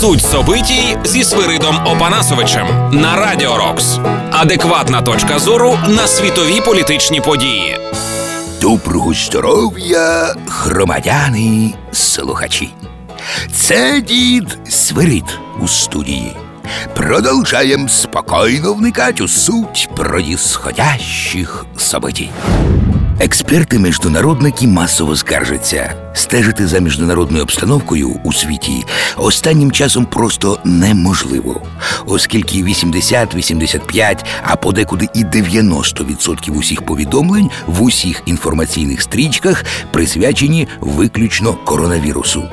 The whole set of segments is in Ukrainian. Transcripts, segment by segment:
Суть собитій зі Свиридом Опанасовичем на Радіо Рокс. Адекватна точка зору на світові політичні події. Доброго здоров'я, громадяни, слухачі. Це дід Свирид у студії. Продовжаємо спокійно вникати у суть происходящих событий. Експерти міжнародники масово скаржаться. Стежити за міжнародною обстановкою у світі останнім часом просто неможливо, оскільки 80, 85, а подекуди і 90% усіх повідомлень в усіх інформаційних стрічках присвячені виключно коронавірусу.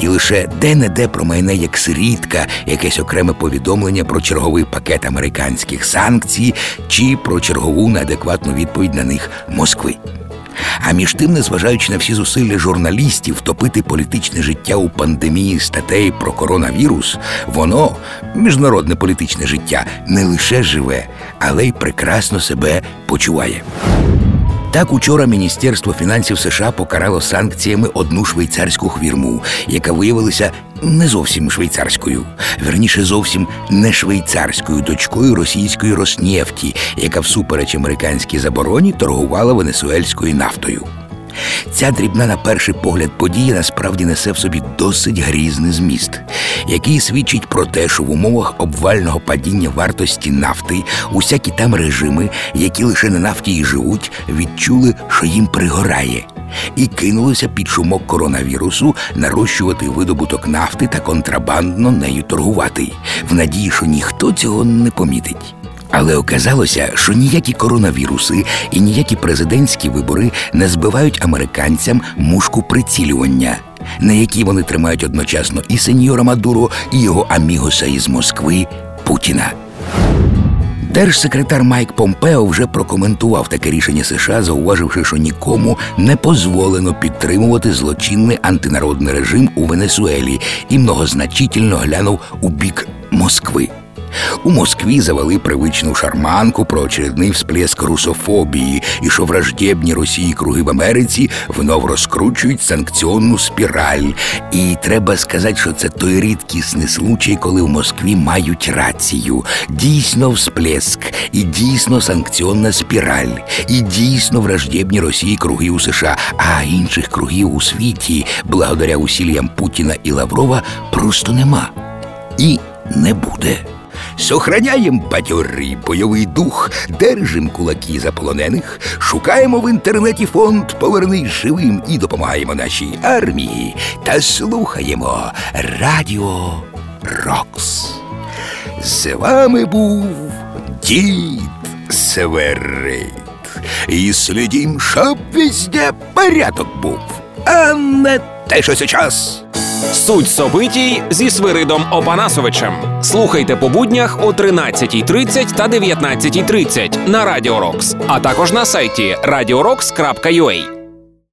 І лише де-не-де промайне як сирітка якесь окреме повідомлення про черговий пакет американських санкцій чи про чергову неадекватну відповідь на них Москви. А між тим, незважаючи на всі зусилля журналістів втопити політичне життя у пандемії статей про коронавірус, воно, міжнародне політичне життя, не лише живе, але й прекрасно себе почуває. Так учора Міністерство фінансів США покарало санкціями одну швейцарську хвірму, яка виявилася не зовсім швейцарською, верніше зовсім не швейцарською дочкою російської Роснефті, яка всупереч американській забороні торгувала венесуельською нафтою. Ця дрібна на перший погляд подія насправді несе в собі досить грізний зміст, який свідчить про те, що в умовах обвального падіння вартості нафти усякі там режими, які лише на нафті і живуть, відчули, що їм пригорає, і кинулося під шумок коронавірусу нарощувати видобуток нафти та контрабандно нею торгувати, в надії, що ніхто цього не помітить. Але оказалося, що ніякі коронавіруси і ніякі президентські вибори не збивають американцям мушку прицілювання, на якій вони тримають одночасно і сеньора Мадуро, і його амігоса із Москви Путіна. Держсекретар Майк Помпео вже прокоментував таке рішення США, зауваживши, що нікому не дозволено підтримувати злочинний антинародний режим у Венесуелі і многозначительно глянув у бік Москви. У Москві завели привичну шарманку про очередний всплеск русофобії і що враждебні Росії круги в Америці внов розкручують санкціонну спіраль. І треба сказати, що це той рідкісний случай, коли в Москві мають рацію. Дійсно всплеск, і дійсно санкціонна спіраль, і дійсно враждебні Росії круги у США, а інших кругів у світі, благодаря усіллям Путіна і Лаврова, просто нема і не буде. Сохраняємо бадьорий бойовий дух, держим кулаки заполонених, шукаємо в інтернеті фонд Повернись живим і допомагаємо нашій армії та слухаємо Радіо Рокс. З вами був дід Северит. І слідім, щоб везде порядок був, а не те, що зараз. Суть собитій зі Свиридом Опанасовичем. Слухайте по буднях о 13.30 та 19.30 на Радіо Рокс, а також на сайті radiorocks.ua.